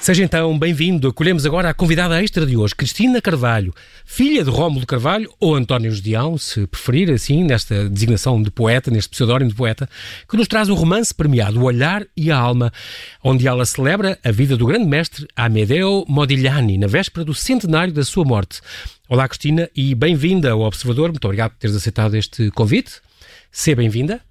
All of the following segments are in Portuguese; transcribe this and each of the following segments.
Seja então bem-vindo. Acolhemos agora a convidada extra de hoje, Cristina Carvalho, filha de Rómulo Carvalho, ou António Gedeão, se preferir assim, nesta designação de poeta, neste pseudónimo de poeta, que nos traz um romance premiado, O Olhar e a Alma, onde ela celebra a vida do grande mestre Amedeo Modigliani, na véspera do centenário da sua morte. Olá, Cristina, e bem-vinda ao Observador. Muito obrigado por teres aceitado este convite. Seja bem-vinda.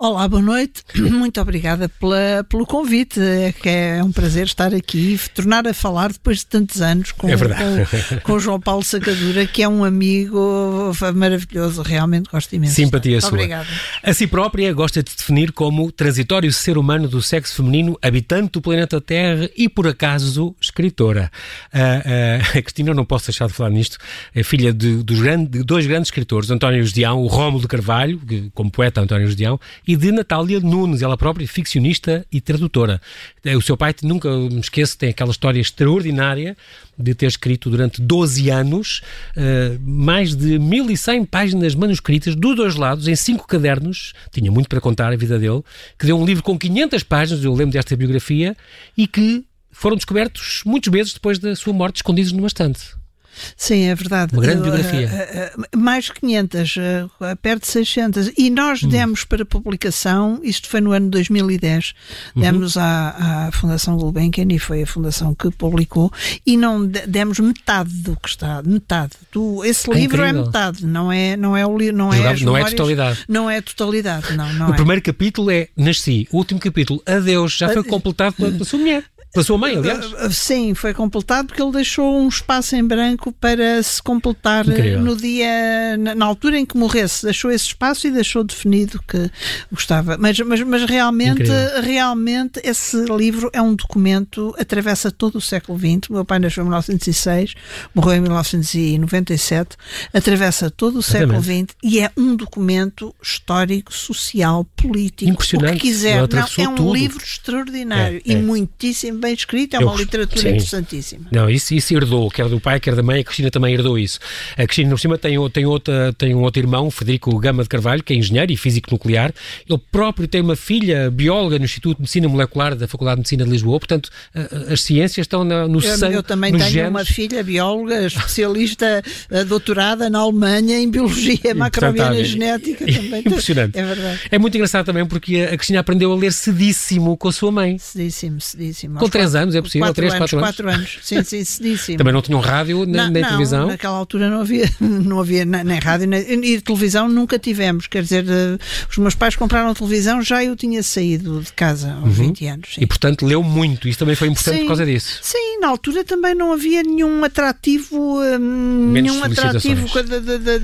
Olá, boa noite. Muito obrigada pela, pelo convite. É que é um prazer estar aqui e tornar a falar depois de tantos anos com, É com, com o João Paulo Sacadura, que é um amigo maravilhoso. Realmente gosto imenso. Simpatia Muito sua. Obrigada. A si própria gosta de definir como transitório ser humano do sexo feminino, habitante do planeta Terra e, por acaso, escritora. Ah, ah, a Cristina, eu não posso deixar de falar nisto, é filha de, grande- de dois grandes escritores, António Gedeão, o Rómulo de Carvalho, que- como poeta António Gedeão, e de Natália Nunes, ela própria ficcionista e tradutora. Eh, O seu pai, nunca me esqueço, tem aquela história extraordinária de ter escrito durante 12 anos eh, mais de 1100 páginas manuscritas dos dois lados, em cinco cadernos, tinha muito para contar a vida dele, que deu um livro com 500 páginas, eu lembro desta biografia, e que foram descobertos muitos meses depois da sua morte, escondidos numa estante. Sim, é verdade. Uma grande biografia. eh, eh, mais de 500, eh, perto de 600. E nós Hum. demos para publicação, isto foi no ano de 2010, Uhum. demos à, à Fundação Gulbenkian e foi a fundação que publicou e não de- demos metade do que está, metade. Do, esse Ah, livro é incrível. metade, não é, não é o livro, não é Jogava- não é memórias, totalidade. Não é totalidade, não, não o é. primeiro capítulo é Nasci, o último capítulo, Adeus, já foi completado pela, pela sua mulher, pela sua mãe, aliás. Uh, Sim, foi completado porque ele deixou um espaço em branco para se completar uh, Incrível. no dia, na, na altura em que morresse. Deixou esse espaço e deixou definido que gostava. Mas, mas, mas realmente, Incrível. realmente esse livro é um documento, atravessa todo o século XX. O meu pai nasceu em 1906, morreu em 1997, atravessa todo o século XX e é um documento histórico, social, político, o que quiser. Não, é um tudo. livro extraordinário É, e é. muitíssimo bem escrito. É Eu uma gosto- literatura sim. interessantíssima. Não, isso, isso herdou, quer do pai, quer da mãe, a Cristina também herdou isso. A Cristina, por cima, tem, tem, outra, tem um outro irmão, Federico Gama de Carvalho, que é engenheiro e físico nuclear. Ele próprio tem uma filha bióloga no Instituto de Medicina Molecular da Faculdade de Medicina de Lisboa, portanto, as ciências estão na- no Eu, sangue, eu também tenho genes. uma filha bióloga, especialista doutorada na Alemanha em biologia macrobiana e genética também. Impressionante. É verdade. É muito engraçado também porque a Cristina aprendeu a ler cedíssimo com a sua mãe. Cedíssimo, cedíssimo. Com Aos três quatro- anos, é possível? Quatro Três, anos, quatro anos? quatro anos. Sim, sim, cedíssimo. Também não tinham rádio nem, Não, nem não, televisão. naquela altura não havia, não havia nem, rádio nem, e televisão nunca tivemos. Quer dizer, eh, os meus pais compraram televisão, já eu tinha saído de casa aos 20 anos. sim. Uhum. E portanto leu muito. Isso também foi importante Sim. por causa disso. Sim, na altura também não havia nenhum atrativo, hum, nenhum atrativo solicitações.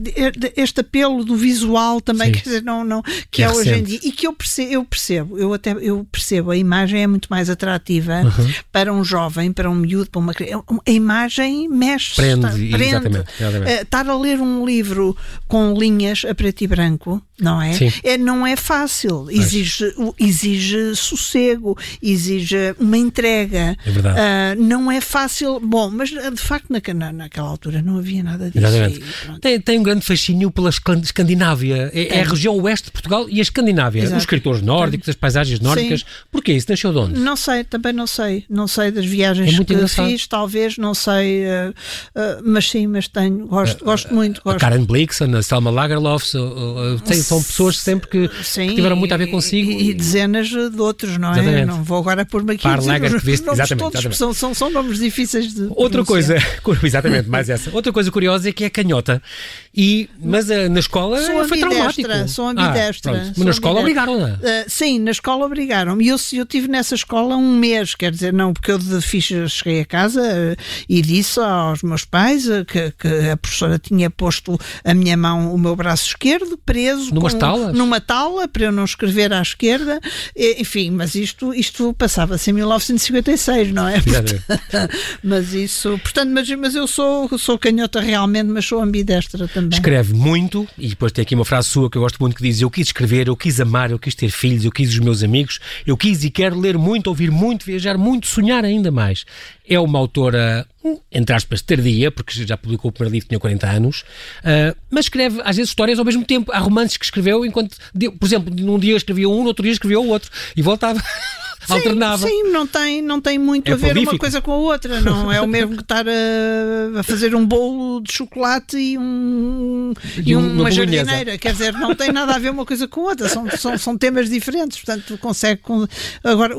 de, este apelo do visual também, Sim. quer dizer, não, não, que, Que é é, hoje em dia e que eu percebo, eu percebo, eu até eu percebo, a imagem é muito mais atrativa Uhum. para um jovem, para um miúdo, para uma criança. A imagem mexe, Prende, está- exatamente, exatamente. Eh, Estar a ler um livro com linhas a preto e branco, não é? Sim. é não é fácil. Exige, exige sossego, exige uma entrega. É verdade. Ah, não é fácil. Bom, mas ah, de facto naque- na, naquela altura não havia nada disso. Exatamente. E. Tem, tem um grande fascínio pela Escan- Escandinávia. É, é a região oeste de Portugal e a Escandinávia. Exato. Os escritores nórdicos, as paisagens nórdicas. Porquê? Isso nasceu de onde? Não sei, também não sei. Não sei das viagens É que engraçado. fiz, talvez, não sei. ah, ah, mas sim, mas tenho. Gosto, gosto muito. A Gosto. Karen Blixen, a Selma Lagerlof, so- uh, uh, tem- são pessoas sempre que, Sim, que tiveram muito a ver consigo. E, e dezenas de outros, não é? Exatamente. Não vou agora pôr-me aqui Par a dizer que viste- nomes exatamente, todos, exatamente. São, são, são nomes difíceis de Outra pronunciar. coisa, exatamente, mais essa. Outra coisa curiosa é que é canhota. E, mas uh, na escola Sou foi traumático. ambidestra, sou Ah, ambidestra. pronto. mas sou na escola obrigaram-na. Uh, sim, na escola obrigaram-me. E eu, eu tive nessa escola um mês, quer dizer, não, porque eu de ficha cheguei a casa uh, e disse aos meus pais uh, que, que a professora tinha posto a minha mão, o meu braço esquerdo, preso Numas com- talas? numa tala para eu não escrever à esquerda. E, enfim, mas isto, isto passava-se em 1956, não é? Mas isso, portanto, mas, mas eu sou, sou canhota realmente, mas sou ambidestra também. Escreve muito, e depois tem aqui uma frase sua que eu gosto muito que diz: Eu quis escrever, eu quis amar, eu quis ter filhos, eu quis os meus amigos, eu quis e quero ler muito, ouvir muito, viajar muito, sonhar ainda mais. É uma autora, entre aspas, tardia, porque já publicou o primeiro livro, tinha 40 anos, ah, mas escreve às vezes histórias ao mesmo tempo. Há romances que escreveu enquanto, por exemplo, num dia escrevia um, no outro dia escrevia o outro, e voltava. sim, alternava. Sim, não tem, não tem muito É a ver uma coisa com a outra. Não é o mesmo que estar a, a fazer um bolo de chocolate e, um, E e uma uma bolonhesa. jardineira. Quer dizer, não tem nada a ver uma coisa com a outra. São, são, são temas diferentes. Portanto, consegue. con- Agora,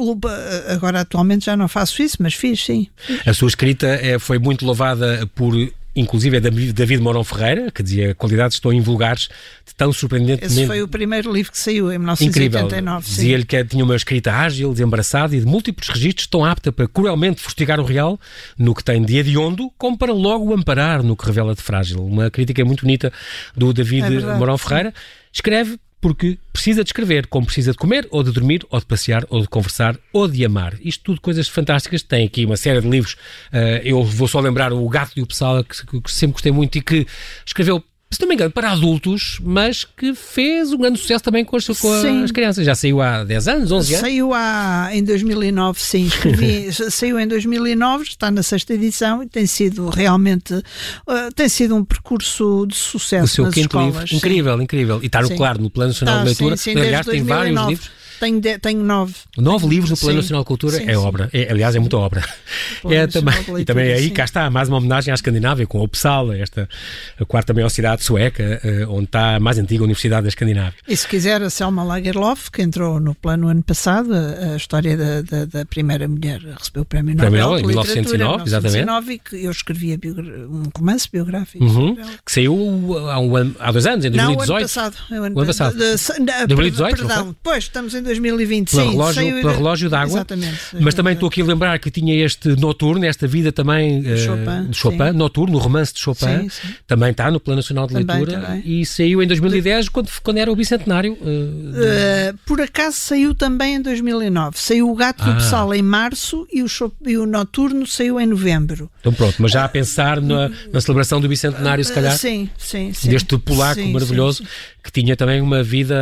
agora, atualmente já não faço isso, mas fiz, sim. A sua escrita eh, foi muito louvada por, inclusive, é Davi- David Morão Ferreira, que dizia qualidades estão invulgares tão surpreendentemente Esse foi o primeiro livro que saiu em incrível. 1989. sim. Dizia-lhe que tinha uma escrita ágil, desembaraçada e de múltiplos registros tão apta para cruelmente fustigar o real no que tem de hediondo, como para logo amparar no que revela de frágil. Uma crítica muito bonita do David É verdade. Ferreira. Escreve porque precisa de escrever, como precisa de comer, ou de dormir, ou de passear, ou de conversar, ou de amar. Isto tudo coisas fantásticas. Tem aqui uma série de livros. eh, eu vou só lembrar o Gato e o Pessala, que, que sempre gostei muito e que escreveu. Se não me engano, para adultos, mas que fez um grande sucesso também com as, com as crianças. Já saiu há 10 anos, 11 anos. Saiu há, em 2009, sim, escrevi, saiu em 2009, está na sexta edição e tem sido realmente, uh, tem sido um percurso de sucesso O seu nas quinto escolas. livro. sim. Incrível, incrível. E está, Sim. claro, no Plano Nacional Tá, de Leitura. sim, sim, Aliás, tem vários 2009. livros. Tenho, de- tenho nove. Nove livros no Plano Sim. Nacional de Cultura Sim, é sim. obra. É, aliás, é muita obra. É também, de e Leitura, também aí cá está mais uma homenagem à Escandinávia, com a Uppsala, esta a quarta maior cidade sueca, eh, onde está a mais antiga Universidade da Escandinávia. E se quiser, a Selma Lagerlof, que entrou no plano ano passado, a, história da, da, da primeira mulher, recebeu o Prémio Nobel de em Literatura, 1909, exatamente. 1909, e que eu escrevi um romance biográfico. Uhum. Que saiu há, um ano- há dois anos, em Não, o 2018. ano passado. O ano, O ano passado. de- de- de- 2018, não Perdão, pois, estamos em 2020. Pelo relógio, saiu pelo de- relógio d'água. Exatamente. Mas também estou aqui a lembrar que tinha este noturno, esta vida também eh, Chopin, de Chopin, noturno, o romance de Chopin, Sim, sim. também está no Plano Nacional de Também, Leitura também. e saiu em 2010, quando, quando era o bicentenário. eh, Uh, por acaso saiu também em 2009. Saiu o Gato Ah. o Pessal em março e o, Chop- e o Noturno saiu em novembro. Então pronto, mas já a pensar na, na celebração do bicentenário, se calhar, Uh, sim, sim, sim. deste polaco Sim, maravilhoso, sim, sim. que tinha também uma vida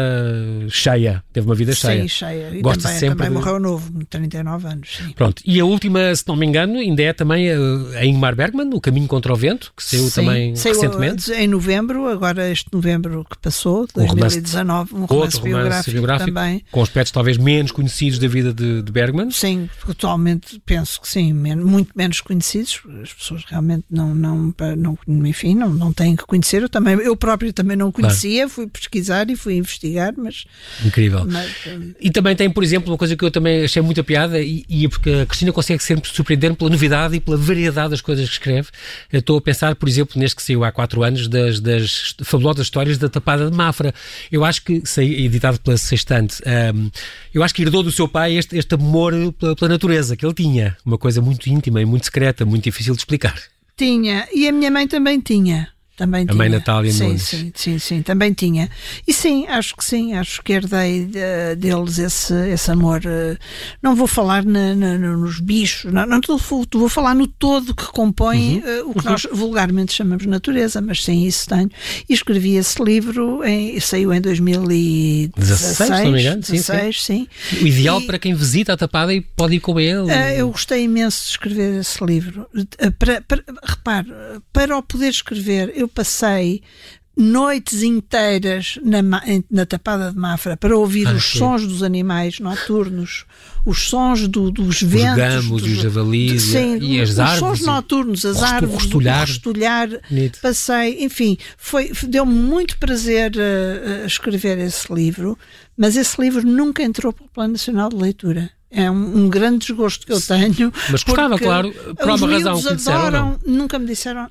cheia, teve uma vida cheia. Sim, cheia. E Gosta também, sempre também de- morreu novo, 39 anos. Pronto, e a última, se não me engano, ainda é também a, a Ingmar Bergman, O Caminho contra o Vento, que saiu também saiu recentemente. em novembro, agora este novembro que passou, Um romance- 2019, um romance, romance biográfico, biográfico, também. com aspectos talvez menos conhecidos da vida de, de Bergman. Sim, atualmente penso que sim, men- muito menos conhecidos. As pessoas realmente não, não, não enfim, não, não têm que conhecer. Eu, também, eu próprio também não conhecia, fui pesquisar e fui investigar, mas, Incrível. mas E também tem, por exemplo, uma coisa que eu também achei muita piada, e, e é porque a Cristina consegue sempre surpreender pela novidade e pela variedade das coisas que escreve. Eu estou a pensar, por exemplo, neste que saiu há quatro anos, das, das fabulosas histórias da Tapada de Mafra. Eu acho que, editado pela Sextante, hum, eu acho que herdou do seu pai este, este amor pela, pela natureza que ele tinha. Uma coisa muito íntima e muito secreta, muito difícil de explicar. tinha. E a minha mãe também tinha. Também A tinha. mãe Natália sim, Nunes. sim, sim, sim, também tinha. E sim, acho que sim, acho que herdei eh, deles esse, esse amor. eh, não vou falar na- na- nos bichos, não, não vou, vou falar no todo que compõe Uhum. eh, o que nós vulgarmente chamamos natureza, mas sim, isso tenho. E escrevi esse livro, em, saiu em 2016. 16, se não me engano, sim, sim. 16, sim. O ideal E- para quem visita a Tapada e pode ir com ele. eu gostei imenso de escrever esse livro. Para, para, repare, para o poder escrever, eu passei noites inteiras na, na Tapada de Mafra para ouvir Ah, os sim. sons dos animais noturnos, os sons do- dos ventos. gamos dos- os javalis sim, e as os árvores sons e noturnos, as árvores, rostulhar. o rostulhar. Bonito. Passei, enfim, foi, deu-me muito prazer uh, uh, escrever esse livro, mas esse livro nunca entrou para o Plano Nacional de Leitura. É um, um grande desgosto que eu tenho. Mas gostava, claro, por os alguma razão que disseram, adoram, nunca me disseram.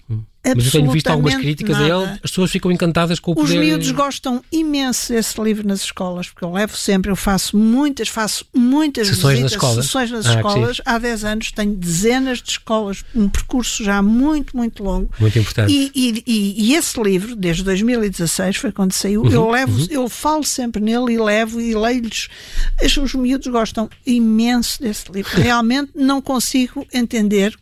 Mas eu tenho visto algumas críticas nada. a ele, as pessoas ficam encantadas com o Os poder. miúdos gostam imenso desse livro nas escolas, porque eu levo sempre, eu faço muitas, faço muitas Sessões nas visitas, escolas? sessões nas Ah, escolas. Há 10 anos tenho dezenas de escolas, um percurso já muito, muito longo. Muito importante. E, e- e- e esse livro, desde 2016, foi quando saiu, Uhum, eu levo, eu falo sempre nele e levo e leio-lhes. Os miúdos gostam imenso desse livro. Realmente não consigo entender.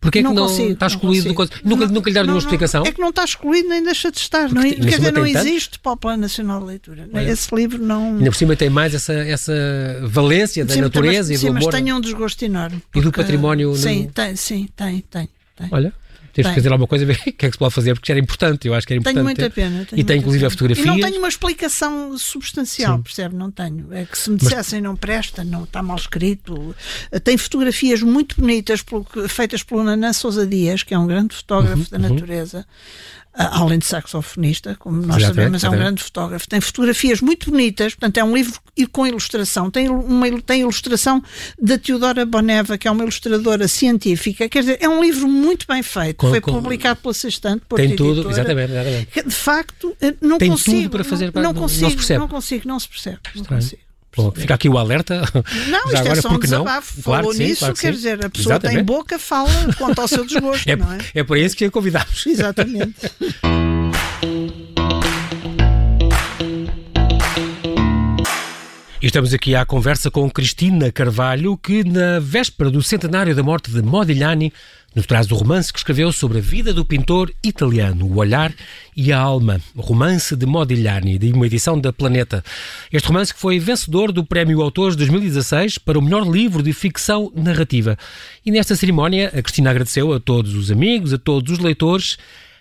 Porquê é que não, não está não excluído? coisa- Nunca, Não, nunca lhe deram não, não, explicação? É que não está excluído nem deixa de estar. Não, Porque, quer ainda por dizer, não existe para o Plano Nacional de Leitura. Olha. Esse livro não. Ainda por cima tem mais essa, essa valência da Sim, natureza mas, e sim, do mas amor. tem um desgosto enorme. E do porque- património no- Sim, tem, sim, tem, tem. tem. Olha, Tens que fazer alguma coisa, ver o que é que se pode fazer, porque era importante, eu acho que era importante. Tenho muita pena. Tenho e tem inclusive pena. a fotografia. E não tenho uma explicação substancial, Sim. percebe? Não tenho. É que se me dissessem Mas... não presta, não está mal escrito. Tem fotografias muito bonitas feitas pelo Nanã Sousa Dias, que é um grande fotógrafo uhum, da uhum. natureza. Uhum além de saxofonista, como nós exatamente, sabemos, é um grande fotógrafo. Tem fotografias muito bonitas, portanto, é um livro com ilustração. Tem, uma, tem ilustração da Teodora Boneva, que é uma ilustradora científica. Quer dizer, é um livro muito bem feito. Com, Foi com, publicado pela Sextante, por Tem tudo, exatamente, exatamente. De facto, eh, não tem consigo. tudo para fazer, não, não, consigo, não se percebe. Não consigo, não se percebe. Não consigo. Bom, fica aqui o alerta. Não, isto agora, é só um desabafo. Não? Falou claro nisso, claro quer sim. dizer, a pessoa Exatamente. tem boca, fala quanto ao seu desgosto, é, não é? É para isso que a convidamos. Exatamente. estamos aqui à conversa com Cristina Carvalho, que na véspera do centenário da morte de Modigliani nos traz o romance que escreveu sobre a vida do pintor italiano, o olhar e a alma, romance de Modigliani, de uma edição da Planeta. Este romance que foi vencedor do Prémio Autores 2016 para o melhor livro de ficção narrativa. E nesta cerimónia, a Cristina agradeceu a todos os amigos, a todos os leitores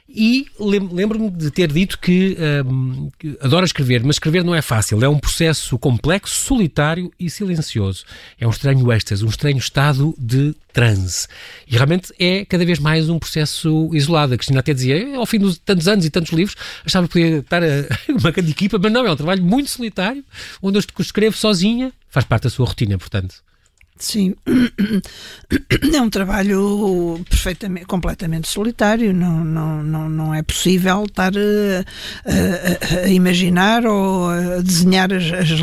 e lembro-me de ter dito que, um, que adora escrever, mas escrever não é fácil. É um processo complexo, solitário e silencioso. É um estranho êxtase, um estranho estado de transe. E realmente é cada vez mais um processo isolado. A Cristina até dizia, ao fim de tantos anos e tantos livros, achava que podia estar a, uma grande equipa, mas não, é um trabalho muito solitário, onde eu escrevo sozinha, faz parte da sua rotina, portanto. Sim, é um trabalho perfeitamente, completamente solitário. Não, não, não, não é possível estar a, a, a imaginar ou a desenhar as, as,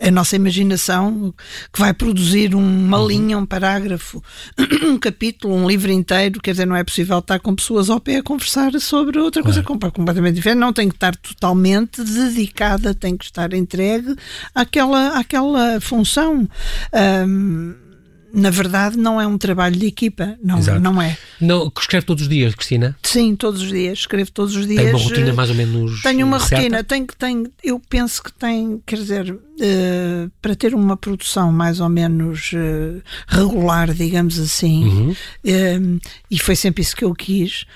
a, nossa imaginação que vai produzir uma linha, um parágrafo, um capítulo, um livro inteiro. Quer dizer, não é possível estar com pessoas ao pé a conversar sobre outra coisa completamente diferente. Não tem que estar totalmente dedicada, tem que estar entregue àquela, àquela função. Um, na verdade, não é um trabalho de equipa, não, não é. Não, escreve todos os dias, Cristina? Sim, todos os dias, escrevo todos os dias. Tem uma rotina mais ou menos Tenho uma certa? rotina, tenho, tenho, eu penso que tem, quer dizer, uh, para ter uma produção mais ou menos uh, regular, digamos assim, uhum. uh, e foi sempre isso que eu quis,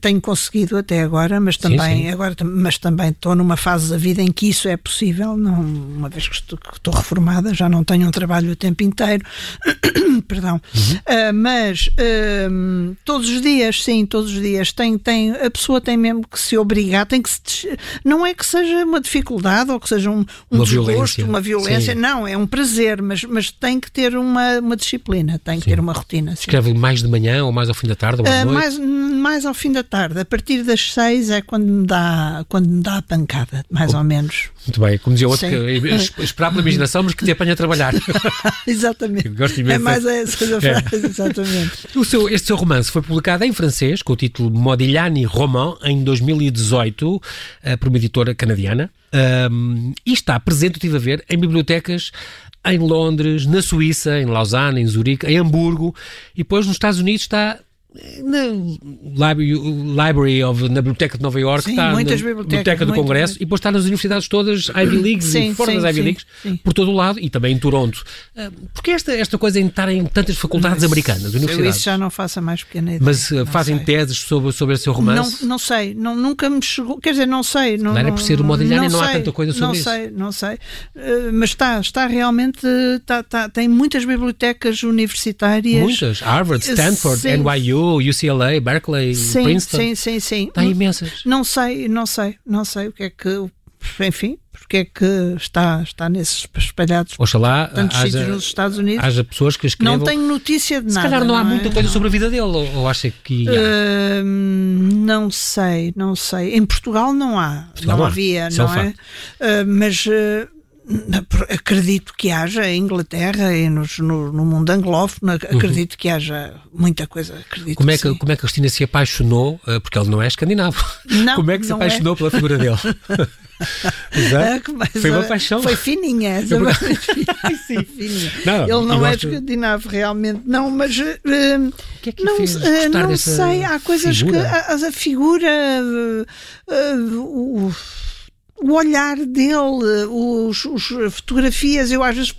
tenho conseguido até agora, mas também, sim, sim. Agora, mas também estou numa fase da vida em que isso é possível. Não, uma vez que estou, que estou reformada, já não tenho um trabalho o tempo inteiro. Perdão. Uhum. Uh, mas uh, todos os dias, sim, todos os dias, tem, tem, a pessoa tem mesmo que se obrigar, tem que se, não é que seja uma dificuldade ou que seja um, um uma desgosto, violência. uma violência, sim. não, é um prazer, mas, mas tem que ter uma, uma disciplina, tem que ter uma rotina. Escreve mais de manhã ou mais ao fim da tarde ou à noite? Mais, mais ao fim da tarde. A partir das seis é quando me dá, quando me dá a pancada, mais ou menos. Muito bem. Como dizia outro, que, esperar pela imaginação, mas que te apanha a trabalhar. exatamente. Gosto é mais essa é. frase, exatamente. O seu, este seu romance foi publicado em francês, com o título Modigliani Roman, em 2018, eh, por uma editora canadiana. Um, e está presente, eu estive a ver, em bibliotecas em Londres, na Suíça, em Lausanne, em Zurique, em Hamburgo, e depois nos Estados Unidos está na Library of, na Biblioteca de Nova York, sim, está na Biblioteca do Congresso e depois está nas universidades todas, Ivy Leagues sim, e fora sim, das Ivy Leagues, por todo o lado e também em Toronto. Uh, porque esta, esta coisa em estar em tantas faculdades Mas, americanas, universidades? Eu isso já não faço a mais pequena ideia. Mas uh, fazem sei. teses sobre, sobre esse seu romance? Não, não sei, não, nunca me chegou, quer dizer, não sei. Não, não era por ser o Modigliani não, não há tanta coisa sobre não isso. Não sei, não sei. Uh, mas está, está realmente, está, está, tem muitas bibliotecas universitárias. Muitas, Harvard, Stanford, NYU, UCLA, Berkeley, sim, Princeton. Sim, sim, sim. Está imensas. Não sei, não sei, não sei o que é que, enfim, porque é que está, está nesses espalhados Oxalá tantos haja, sítios nos Estados Unidos. Haja pessoas que escrevam. Não tenho notícia de nada. Se calhar não há não muita é? coisa sobre a vida dele, ou, ou acha que. Uh, não sei, não sei. Em Portugal não há. Portugal não, não havia, não é? Uh, mas. Uh, acredito que haja em Inglaterra e nos, no, no, mundo anglófono, acredito uhum. que haja muita coisa. Acredito como, é que, como é que a Cristina se apaixonou? Eh, porque ele não é escandinavo. Não, como é que se apaixonou é. pela figura dele? Exato. foi uma paixão. Foi fininha essa. Eu... Sim. fininha. Não, ele não é escandinavo realmente, não, mas uh, que é que não, uh, não sei, há coisas figura? que a, a figura uh, o o olhar dele, os, fotografias, eu às vezes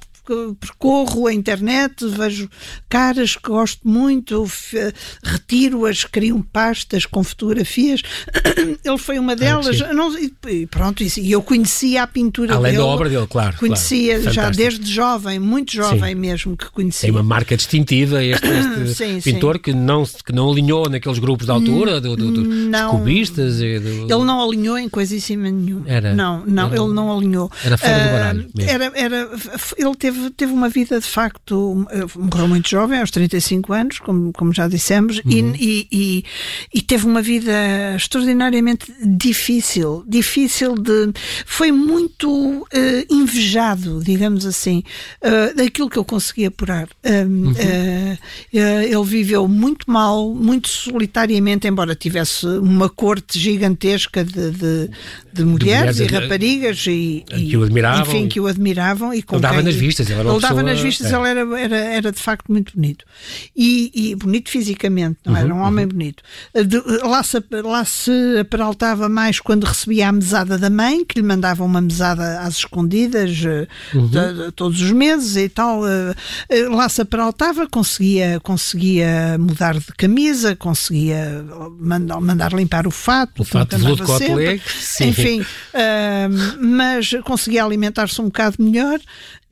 percorro a internet, vejo caras que gosto muito, retiro-as, crio pastas com fotografias. Ele foi uma delas. Ah, não, e pronto, e eu conhecia a pintura Além dele. da obra dele, claro. Conhecia claro. já desde jovem, muito jovem sim. mesmo, que conhecia. Tem uma marca distintiva este, este sim, pintor sim. Que, não, que não alinhou naqueles grupos de altura, do, do, dos cubistas. E do... Ele não alinhou em coisíssima nenhuma. Era, não, não, era, ele não alinhou. Era fora uh, do baralho. Mesmo. Era, era, ele teve, teve uma vida de facto, morreu muito jovem, aos 35 anos, como, como já dissemos, uhum. e, e, e, teve uma vida extraordinariamente difícil. Difícil de. Foi muito uh, invejado, digamos assim, uh, daquilo que eu consegui apurar. Uhum. ele viveu muito mal, muito solitariamente, embora tivesse uma corte gigantesca de, de, de mulheres, de mulheres e raparigas e, que o admiravam. Enfim, que o admiravam. E com ele dava quem, nas vistas. Ele, ele dava nas vistas, é. ele era, era, era de facto muito bonito. E, e bonito fisicamente, não uhum, era? Um homem uhum. bonito. De, lá, se, lá se peraltava mais quando recebia a mesada da mãe, que lhe mandava uma mesada às escondidas uhum. de, de, todos os meses e tal. Lá se peraltava, conseguia, conseguia mudar de camisa, conseguia mandar, mandar limpar o fato. O fato de luto Enfim, uh, mas conseguia alimentar-se um bocado melhor.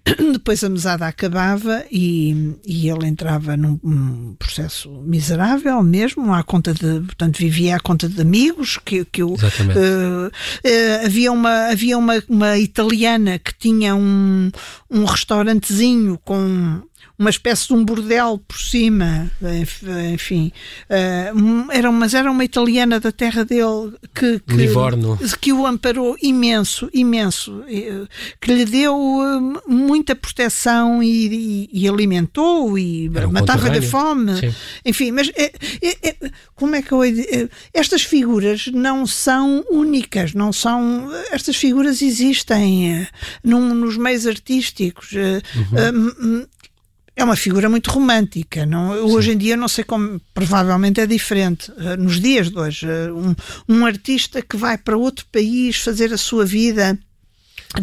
Depois a mesada acabava e, e ele entrava num, num, processo miserável mesmo, à conta de, portanto, vivia à conta de amigos, que, que uh, uh, havia, uma, havia uma, uma italiana que tinha um, um restaurantezinho com uma espécie de um bordel por cima, enfim. Uh, era, mas era uma italiana da terra dele que, que, Livorno. que o amparou imenso, imenso, que lhe deu uh, muita proteção e, e, e alimentou e um matava de fome. Sim. Enfim, mas é, é, é, como é que eu estas figuras não são únicas, não são estas figuras existem uh, num, nos meios artísticos. Uhum é uma figura muito romântica. Não? Hoje em dia, não sei como, provavelmente é diferente. Uh, nos dias de hoje, uh, um, um artista que vai para outro país fazer a sua vida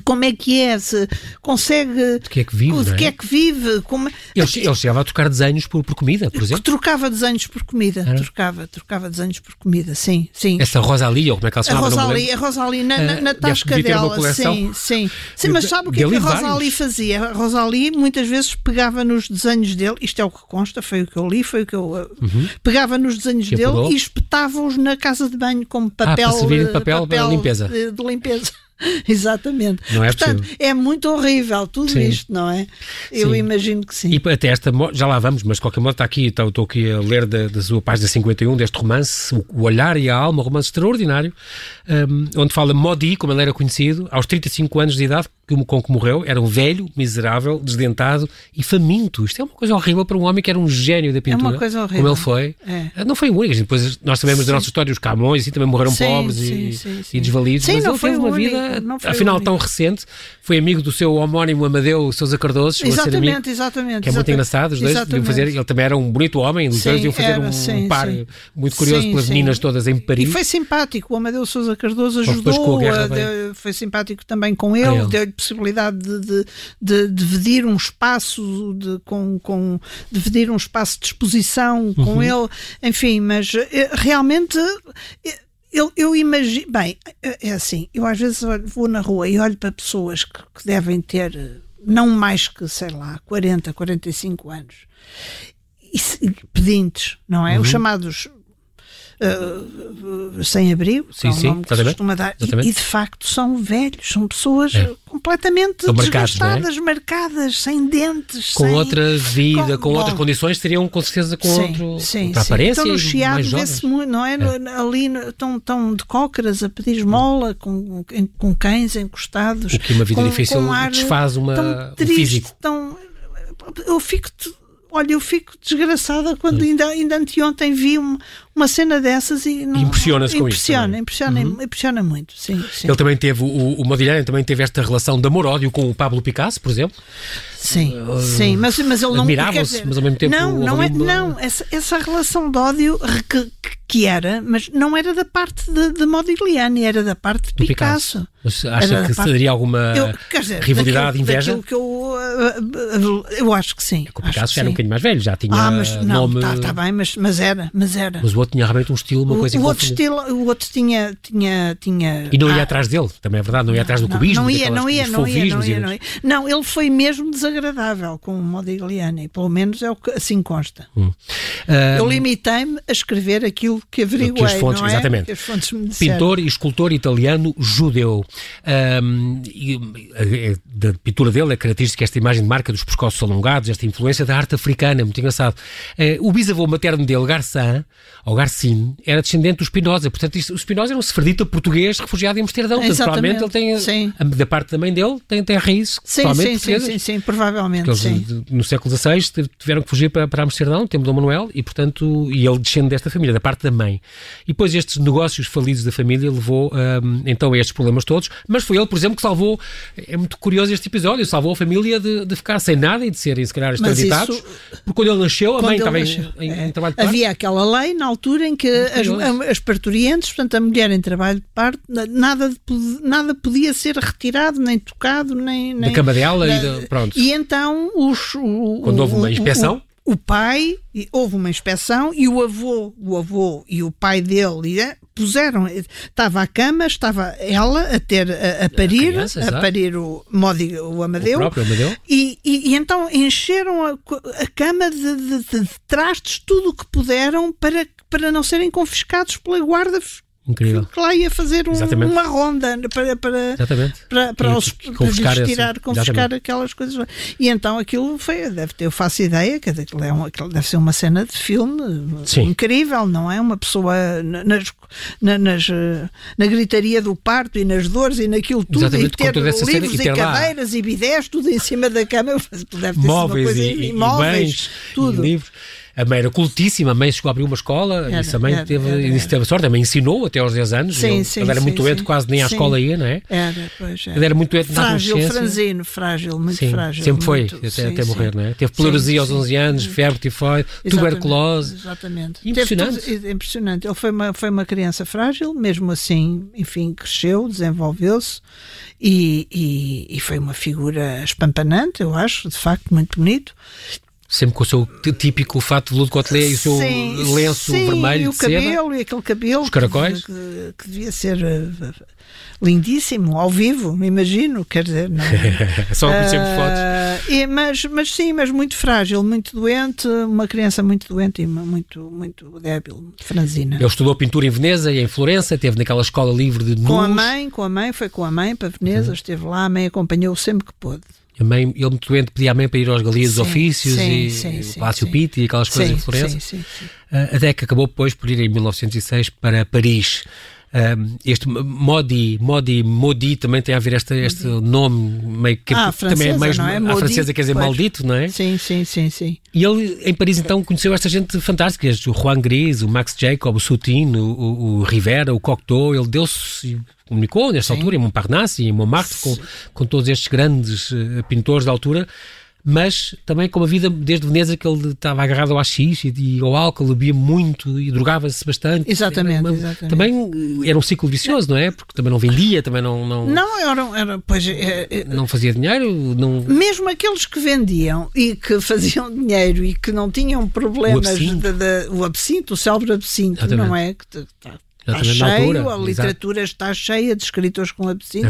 como é que é, se consegue. De que é que vive? De é? que é que vive? Como... Ele, ele chegava a trocar desenhos por, por comida, por exemplo? Trocava desenhos por comida, trocava, trocava desenhos por comida, sim, sim. Essa Rosalie, ou como é que ela se chama? A Rosalie, a Rosalie na, na, na uh, tasca dela, sim, sim. Sim, mas sabe o que é que a Rosalie fazia? A Rosalie muitas vezes pegava nos desenhos dele, isto é o que consta, foi o que eu li, foi o que eu. Uh, uhum. Pegava nos desenhos que dele apurou. e espetava-os na casa de banho como papel. Ah, para servir de papel, papel para limpeza. de, de limpeza. Exatamente. Não é Portanto, possível. é muito horrível tudo sim. isto, não é? Eu sim. imagino que sim. E até esta, já lá vamos, mas de qualquer modo está aqui, estou, estou aqui a ler da, da sua página 51 deste romance, O Olhar e a Alma, um romance extraordinário, um, onde fala Modi, como ele era conhecido, aos 35 anos de idade, com que morreu, era um velho, miserável, desdentado e faminto. Isto é uma coisa horrível para um homem que era um gênio da pintura. É uma coisa horrível. Como ele foi. É. Não foi o único. Depois nós sabemos sim. da nossa história, os Camões assim, também morreram sim, pobres sim, e, e, desvalidos. Sim, mas ele teve uma vida, afinal, tão recente. Foi amigo do seu homónimo Amadeu Sousa Cardoso. Exatamente, amigo, exatamente. Que é muito engraçado. Os dois deviam fazer. Ele também era um bonito homem. Os dois deviam fazer era, um, um, par muito curioso pelas meninas todas em Paris. E foi simpático. O Amadeu Sousa Cardoso ajudou. Foi simpático também com ele. Possibilidade de de, de, dividir um espaço de, com, com dividir um espaço de exposição com uhum. ele, enfim, mas eh, realmente eh, eu, eu imagino, bem, é assim, eu às vezes vou na rua e olho para pessoas que, que devem ter não mais que, sei lá, 40, 45 anos, e, pedintes, não é? Uhum. Os chamados uh, sem abrigo, sim, sim, nome que se costuma dar, e, e, de facto são velhos, são pessoas é. completamente são desgastadas, marcados, é? marcadas, sem dentes. Com sem, outra vida, com, com outras condições, teriam com certeza com sim, outro, sim, outra sim. aparência. Então no Chiado vê-se muito, não é? é. Ali estão, estão de cócaras a pedir esmola, com, com cães encostados. O que uma vida com, difícil com ar desfaz uma, tão triste, um físico. Tão, eu fico Olha, eu fico desgraçada quando ainda, ainda anteontem vi um, uma cena dessas e impressiona-se com impressiona, isso. Impressiona, uhum. impressiona muito, sim, sim. Ele também teve, o, o Modigliani também teve esta relação de amor-ódio com o Pablo Picasso, por exemplo. Sim, uh, sim, mas, mas ele não... Admiravam-se, mas ao mesmo tempo... Não, não, é, não essa, essa relação de ódio que, que era, mas não era da parte de, de Modigliani, era da parte de Picasso. Picasso. Mas acha que parte... teria alguma eu, dizer, rivalidade, daquilo, inveja? Daquilo que eu, uh, eu acho que sim. É que o Picasso já era um bocadinho mais velho, já tinha ah, mas, não, nome... Está tá bem, mas, mas era, mas era. Mas o outro tinha realmente um estilo, uma o, coisa o outro estilo, O outro tinha, tinha, tinha... E não ia ah, atrás dele, também é verdade, não ia atrás do não, cubismo, não ia, não ia, não ia, não ia, não ia. Não, ele foi mesmo desagradável com o Modigliani, pelo menos é o que assim consta. Hum. Eu limitei-me a escrever aquilo que averiguei, que as fontes, é? Exatamente. Que as fontes me Pintor e escultor italiano judeu. Um, e, a, a, a, pintura dele é característica esta imagem de marca dos pescoços alongados, esta influência da arte africana, muito engraçado. Uh, o bisavô materno dele, Garçan, Garcin, era descendente do Spinoza, portanto o Spinoza era um sefardita português refugiado em Amsterdão, portanto, provavelmente ele tem, sim. da parte da mãe dele, tem, tem raiz sim, sim, sim, sim, sim, provavelmente, eles, sim. No século XVI tiveram que fugir para, para Amsterdão, tempo do Manuel, e portanto, e ele descende desta família, da parte da mãe. E depois estes negócios falidos da família levou um, então a estes problemas todos, mas foi ele, por exemplo, que salvou, é muito curioso este episódio, salvou a família de, de ficar sem nada e de serem, se calhar, extraditados, isso, porque quando ele nasceu, a mãe estava nasceu, em, em, é, em, trabalho de. Havia aquela lei na altura em que as, as parturientes, portanto, a mulher em trabalho de parto, nada, nada podia ser retirado, nem tocado, nem... nem da cama dela na, e de, pronto. E então os... O, quando houve uma inspeção... O, o pai, houve uma inspeção e o avô, o avô e o pai dele é, puseram, estava a cama, estava ela a ter a, a parir, a, criança, a parir o, Modi, o Amadeu, o Amadeu. E, e, e, então encheram a, a cama de, de, de, de trastes, tudo o que puderam para, para não serem confiscados pela guarda Incrível. Que lá ia fazer um, uma ronda para, para, para, para, os, para tirar, confiscar aquelas coisas. E então aquilo foi, deve ter, eu faço ideia, que é uma, deve ser uma cena de filme Sim. incrível, não é? Uma pessoa nas, nas, na gritaria do parto e nas dores e naquilo tudo, Exatamente, e ter livros cena, e, e cadeiras lá. e bidés, tudo em cima da cama, deve ter móveis sido uma coisa, e, imóveis, bens, tudo. E livros a mãe era cultíssima, a mãe chegou a abrir uma escola, era, isso a mãe era, teve, era, era. teve sorte, a mãe ensinou até aos 10 anos, sim, ele, sim, ele era sim, muito doente, quase nem à escola ia, não é? Era, pois era. Ele era muito doente frágil, na franzino, frágil, muito sim, frágil. Sempre foi, muito, até, até morrer, não é? Teve pleurosia aos 11 anos, febre tifoide, tuberculose. Exatamente. Impressionante. Tudo, impressionante. Ele foi uma, foi uma criança frágil, mesmo assim, enfim, cresceu, desenvolveu-se e, e, e foi uma figura espampanante, eu acho, de facto, muito bonito sempre com o seu típico fato de veludo cotelé e o seu sim, lenço sim, vermelho e o cabelo e aquele cabelo os caracóis. que, que, que devia ser uh, lindíssimo ao vivo imagino quer dizer não só conhecemos uh, fotos. e, mas mas sim mas muito frágil muito doente uma criança muito doente e muito muito débil franzina. Ele estudou pintura em Veneza e em Florença teve naquela escola livre de com a mãe com a mãe foi com a mãe para Veneza uhum. esteve lá a mãe acompanhou sempre que pôde a mãe, ele muito doente pedia à mãe para ir aos Galias dos Ofícios sim, e sim, o Palácio Pitti e aquelas coisas em Florença. Uh, até que acabou depois por ir em 1906 para Paris. Este Modi, Modi, Modi também tem a ver este, este nome meio que ah, também é mais é? a francesa quer dizer pois. maldito, não é? Sim, sim, sim, sim. E ele em Paris então conheceu esta gente fantástica, o Juan Gris, o Max Jacob, o Soutine, o, o, o Rivera, o Cocteau, ele deu-se comunicou nesta Sim. altura, em Montparnasse e em Montmartre, com, com todos estes grandes uh, pintores da altura, mas também com a vida desde Veneza que ele estava agarrado ao AX e, e ao álcool, bebia muito e drogava-se bastante. Exatamente, uma, exatamente, Também eh, era um ciclo vicioso, não é? Porque também não vendia, também não... Não, não era, era pois... É, é, não fazia dinheiro, não... Mesmo aqueles que vendiam e que faziam dinheiro e que não tinham problemas... O absinto, de, de, o, absinto o célebre absinto, exatamente. não é? Que está Está cheio, altura, a literatura exato. está cheia de escritores com absinto.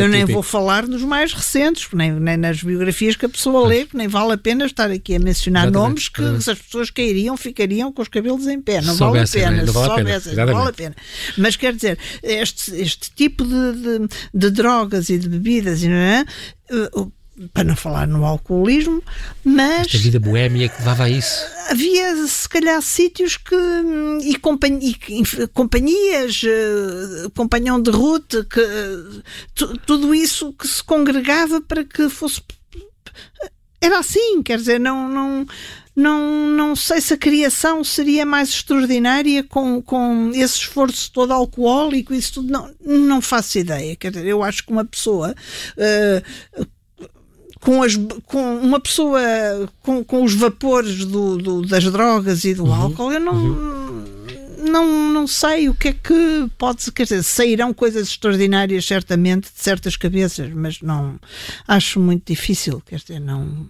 Eu nem típico. vou falar nos mais recentes, nem, nem nas biografias que a pessoa lê, nem vale a pena estar aqui a mencionar exatamente, nomes que exatamente. as pessoas cairiam, ficariam com os cabelos em pé. Não vale a pena, não vale, soubessem, não vale a pena. Mas quer dizer, este, este tipo de, de, de drogas e de bebidas, não é? Para não falar no alcoolismo, mas. Esta vida boémia que levava a isso. Havia, se calhar, sítios que. e, companhi, companhias, uh, companhão de ruta, que. tudo isso que se congregava para que fosse. Era assim, quer dizer, não. não não, não sei se a criação seria mais extraordinária com, com esse esforço todo alcoólico, isso tudo, não, não faço ideia. Quer dizer, eu acho que uma pessoa. Uh, com, as, com uma pessoa com, com os vapores do, do das drogas e do uhum, álcool, eu não, uhum. não, não sei o que é que pode quer dizer, sairão coisas extraordinárias certamente de certas cabeças, mas não acho muito difícil, quer dizer, não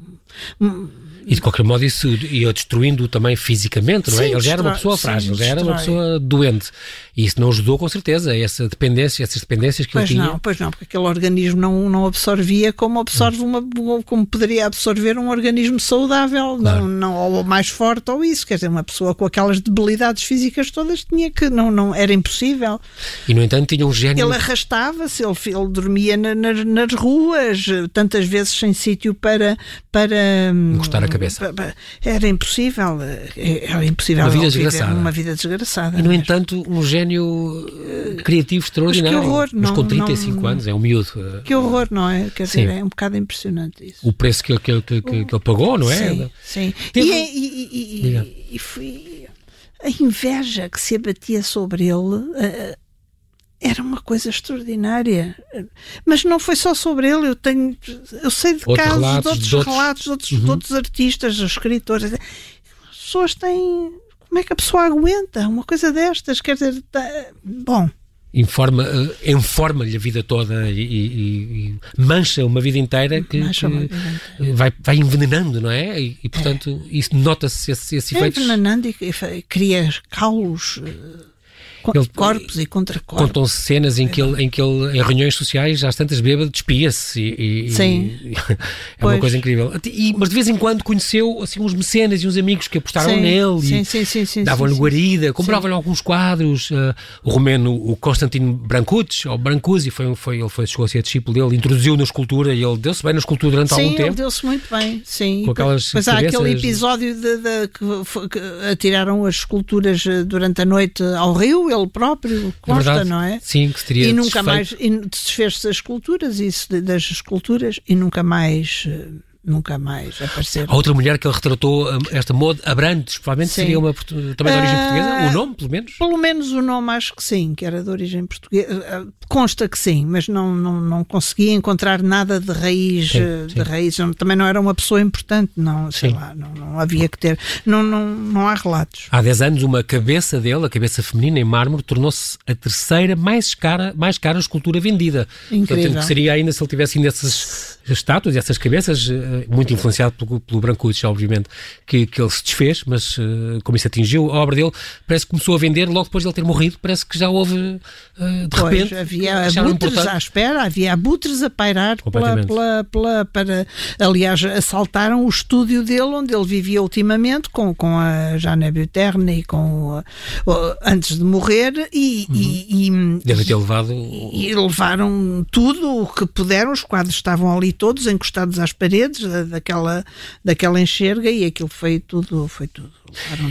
e de qualquer modo isso ia destruindo também fisicamente, não é? Sim, ele já era uma pessoa frágil, sim, já era uma pessoa doente. E isso não ajudou com certeza, essa dependência, essas dependências que pois ele tinha. Não, pois não, porque aquele organismo não, não absorvia como absorve uma, como poderia absorver um organismo saudável, claro. não, não, ou mais forte ou isso. Quer dizer, uma pessoa com aquelas debilidades físicas todas tinha que, não, não era impossível. E no entanto tinha um gênio. Ele arrastava-se, ele, ele dormia na, nas, nas ruas, tantas vezes sem sítio para. para Encostar a cabeça. Era impossível. Eh, era impossível. Uma vida desgraçada. Uma vida desgraçada. E, no mesmo. entanto, um gênio uh, criativo extraordinário. Mas, que horror, mas com 35 não, anos, é um miúdo. Uh, que horror, não é? Quer dizer, é um bocado impressionante isso. O preço que, que, que, que, ele pagou, não é? Sim, sim. Teve... E, e, e, e, foi a inveja que se abatia sobre ele. Era uma coisa extraordinária. Mas não foi só sobre ele, eu tenho eu sei de Outro casos relatos, de outros, de outros relatos de outros, uhum. de outros artistas, escritores. As pessoas têm. Como é que a pessoa aguenta uma coisa destas? Quer dizer, tá, bom. Informa, eh, informa-lhe a vida toda e, e, e, mancha uma vida inteira que, que vai, vai envenenando, não é? E, e portanto, é. isso nota-se esse, esse é envenenando e cria caulos eh, ele, corpos e contra corpos. Contam-se cenas em que, ele, em que ele, em reuniões sociais, às tantas bêbadas, despia-se. E, Sim. E, é pois. uma coisa incrível. E, mas de vez em quando conheceu assim, uns mecenas e uns amigos que apostaram sim. nele sim, sim, davam-lhe guarida, compravam-lhe alguns quadros. Uh, o romeno, o Constantino Brancucci, ou Brancusi, foi, foi, ele foi, chegou a ser discípulo dele, introduziu na escultura e ele deu-se bem na escultura durante algum tempo. Sim, deu-se muito bem. Sim. Com aquelas mas há aquele episódio de, de, que, que atiraram as esculturas eh, durante a noite ao rio, ele próprio Costa, é verdade, não é? Sim, que teria E nunca mais desfez-se as esculturas, isso das esculturas, e nunca mais eh, nunca mais apareceram. A outra mulher que ele retratou, hum, esta Maud Abrantes, provavelmente sim. seria uma também de origem uh, portuguesa? O nome, pelo menos? Pelo menos o nome, acho que sim, que era de origem portuguesa. Ah, consta que sim, mas não, não, não conseguia encontrar nada de raiz. Sim, ah, de sim. raiz. Também não era uma pessoa importante, não, sei lá, não, não havia que ter. Não, não, não há relatos. Há 10 anos, uma cabeça dele, a cabeça feminina em mármore, tornou-se a terceira mais cara, mais cara escultura vendida. Incrível. Portanto, que seria ainda se ele tivesse ainda essas estátuas essas cabeças eh, muito influenciado pelo, pelo Brancucci, obviamente, que, que ele se desfez, mas uh, como isso atingiu a obra dele, parece que começou a vender logo depois de ele ter morrido, parece que já houve, uh, de pois, repente... havia abutres à espera, havia abutres a pairar pela, pela, pela, para... Aliás, assaltaram o estúdio dele, onde ele vivia ultimamente, com, com a Jeanne Buterne e com... Antes de morrer, e... Uhum. e, e Deve ter levado... E, e levaram tudo o que puderam, os quadros estavam ali todos encostados às paredes, daquela, daquela enxerga e aquilo foi tudo, foi tudo,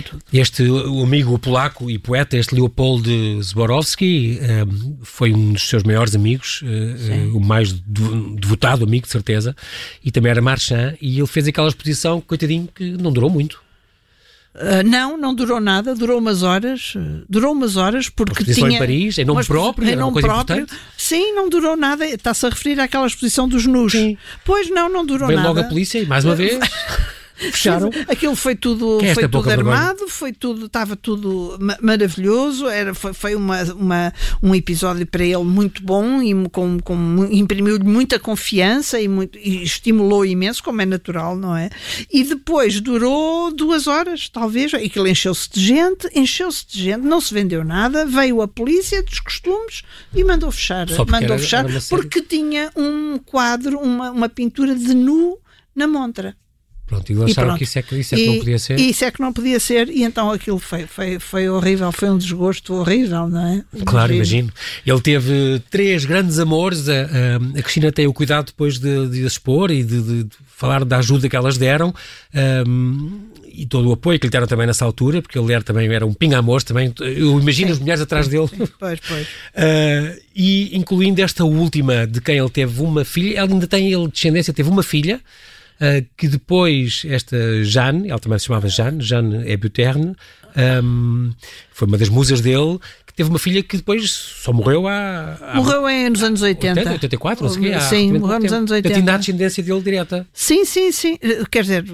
tudo. Este o amigo polaco e poeta, este Leopold Zborowski, ehm, foi um dos seus maiores amigos, eh, o mais devotado amigo, de certeza, e também era marchand, e ele fez aquela exposição, coitadinho, que não durou muito. Uh, não, não durou nada, durou umas horas, durou umas horas porque uma tinha... em Paris, em nome próprio, em nome coisa próprio. Importante. Sim, não durou nada, está-se a referir àquela exposição dos nus. Sim. Pois não, não durou Veio nada. logo a polícia e mais uma vez... Fecharam. Aquilo foi tudo, é foi tudo armado, foi tudo, estava tudo maravilhoso. Era, foi, foi uma, uma, um episódio para ele muito bom e com, com, imprimiu-lhe muita confiança e, muito, e estimulou imenso, como é natural, não é? E depois durou duas horas, talvez, e ele encheu-se de gente, encheu-se de gente, não se vendeu nada, veio a polícia dos costumes e mandou fechar. Mandou era, fechar era porque tinha um quadro, uma, uma pintura de nu na montra. Pronto, e acharam e que isso é que, isso é que não podia ser? Isso é que não podia ser, e então aquilo foi, foi, foi horrível, foi um desgosto horrível, não é? Claro, imagino. Ele teve três grandes amores, a, a, a Cristina tem o cuidado depois de, de expor e de, de, de, falar da ajuda que elas deram. Um, e todo o apoio que lhe deram também nessa altura, porque ele era também era um pinga-amor também. Eu imagino sim, as mulheres atrás dele. Pois, pois. Uh, e incluindo esta última, de quem ele teve uma filha, ele ainda tem ele, descendência, teve uma filha, que depois esta Jeanne, ela também se chamava Jeanne, Jeanne Ebuterne, um, foi uma das musas dele, que teve uma filha que depois só morreu há... há morreu em, nos anos 80. 80 84, não sei o Sim, morreu nos anos 80. Ainda há descendência dele direta. Sim, sim, sim. Quer dizer...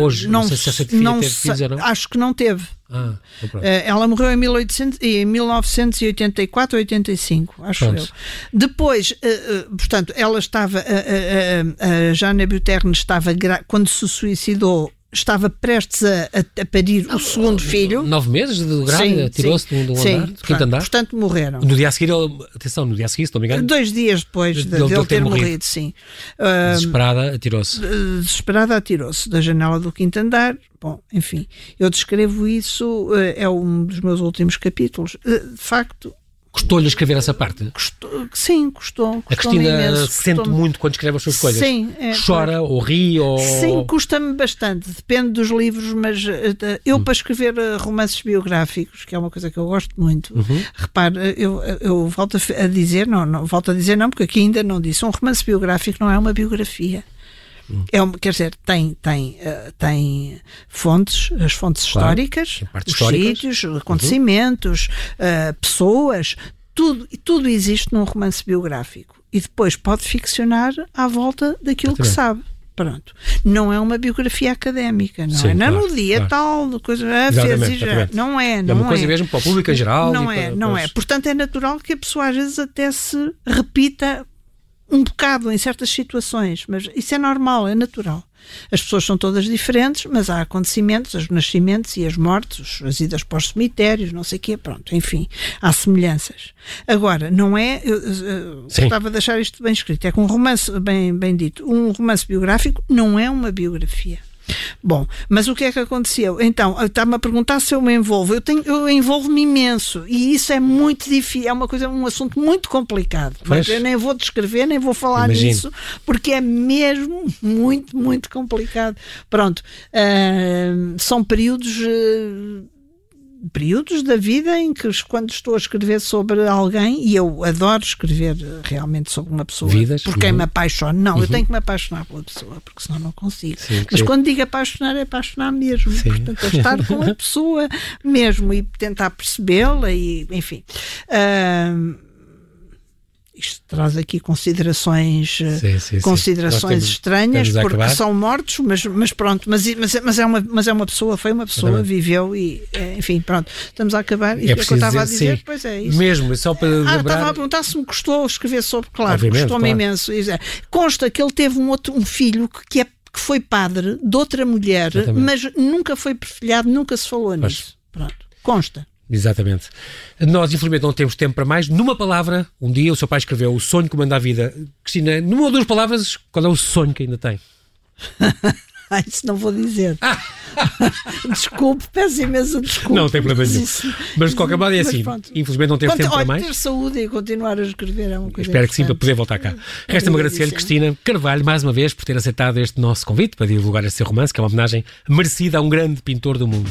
Hoje, não, não sei se essa filha não teve filhos ou não. Acho que não teve. Ah, então ela morreu em, 1800, em 1984 ou 85, acho pronto. eu. Depois, portanto, ela estava, a, a, a Jana Buterne estava, quando se suicidou, estava prestes a, a, a parir o segundo filho. Nove meses de grávida? Tirou-se de um, sim, andar? De quinto andar? Portanto, morreram. No dia a seguir, atenção, no dia a seguir, se não me engano. Dois dias depois de, de, de ele ter, ter morrido. morrido, sim. Desesperada, atirou-se. Desesperada, atirou-se da janela do quinto andar. Bom, enfim, eu descrevo isso, é um dos meus últimos capítulos. De facto, Custou-lhe escrever essa parte? Custou, sim, custou. a Cristina imenso, sente muito quando escreve as suas coisas? Sim. É, Chora ou ri? Ou... Sim, custa-me bastante. Depende dos livros, mas uh, eu hum. para escrever uh, romances biográficos, que é uma coisa que eu gosto muito, uhum. repare, eu, eu volto a dizer, não, não, volto a dizer não, porque aqui ainda não disse, um romance biográfico não é uma biografia. É quer dizer, tem, tem, uh, tem fontes, as fontes claro, históricas, os históricas. sítios, acontecimentos, uhum. uh, pessoas, tudo, tudo existe num romance biográfico. E depois pode ficcionar à volta daquilo que sabe. Pronto. Não é uma biografia académica, não Sim, é? Não claro, no dia claro. tal, coisa. Ah, fez, já, não é, não é. uma coisa é. mesmo para o público em geral. Não é, para, não é. Portanto, é natural que a pessoa às vezes até se repita um bocado em certas situações, mas isso é normal, é natural. As pessoas são todas diferentes, mas há acontecimentos, os nascimentos e as mortes, as idas para os cemitérios, não sei o quê, pronto, enfim, há semelhanças. Agora, não é, eu, eu gostava de deixar isto bem escrito, é que um romance, bem, bem dito, um romance biográfico não é uma biografia. Bom, mas o que é que aconteceu? Então, está-me a perguntar se eu me envolvo. Eu, tenho, eu envolvo-me imenso e isso é muito difícil, é uma coisa, um assunto muito complicado. Mas eu nem vou descrever, nem vou falar Imagino. nisso, porque é mesmo muito, muito complicado. Pronto, uh, são períodos. Uh, períodos da vida em que quando estou a escrever sobre alguém e eu adoro escrever realmente sobre uma pessoa Vidas, porque uhum. me apaixono não, uhum. eu tenho que me apaixonar pela pessoa porque senão não consigo sim, mas sim. quando digo apaixonar é apaixonar mesmo sim. portanto é estar com a pessoa mesmo e tentar percebê-la e enfim uh, isto traz aqui considerações eh, sim, sim, considerações sim. estranhas porque são mortos mas, mas pronto mas, mas, mas, é uma, mas é uma pessoa foi uma pessoa Exatamente. viveu e é, enfim pronto. Estamos a acabar. E é, é que eu estava a dizer pois é isso mesmo só para ah, estava a perguntar se me custou escrever sobre claro custou-me claro. imenso consta que ele teve um outro um filho que é que foi padre de outra mulher Exatamente. mas nunca foi perfilhado nunca se falou nisso. Pronto consta Exatamente. Nós, infelizmente, não temos tempo para mais. Numa palavra, um dia o seu pai escreveu o sonho que manda a vida. Cristina, numa ou duas palavras, qual é o sonho que ainda tem? Ah, isso não vou dizer. Desculpe, peço imenso desculpa. Não tem problema nenhum. Mas de qualquer modo é assim. Infelizmente não temos Quanto, tempo olha, para mais. ter saúde e continuar a escrever é uma coisa Espero que sim, para poder voltar cá. Resta-me agradecer-lhe, Cristina Carvalho, mais uma vez, por ter aceitado este nosso convite para divulgar este seu romance, que é uma homenagem merecida a um grande pintor do mundo.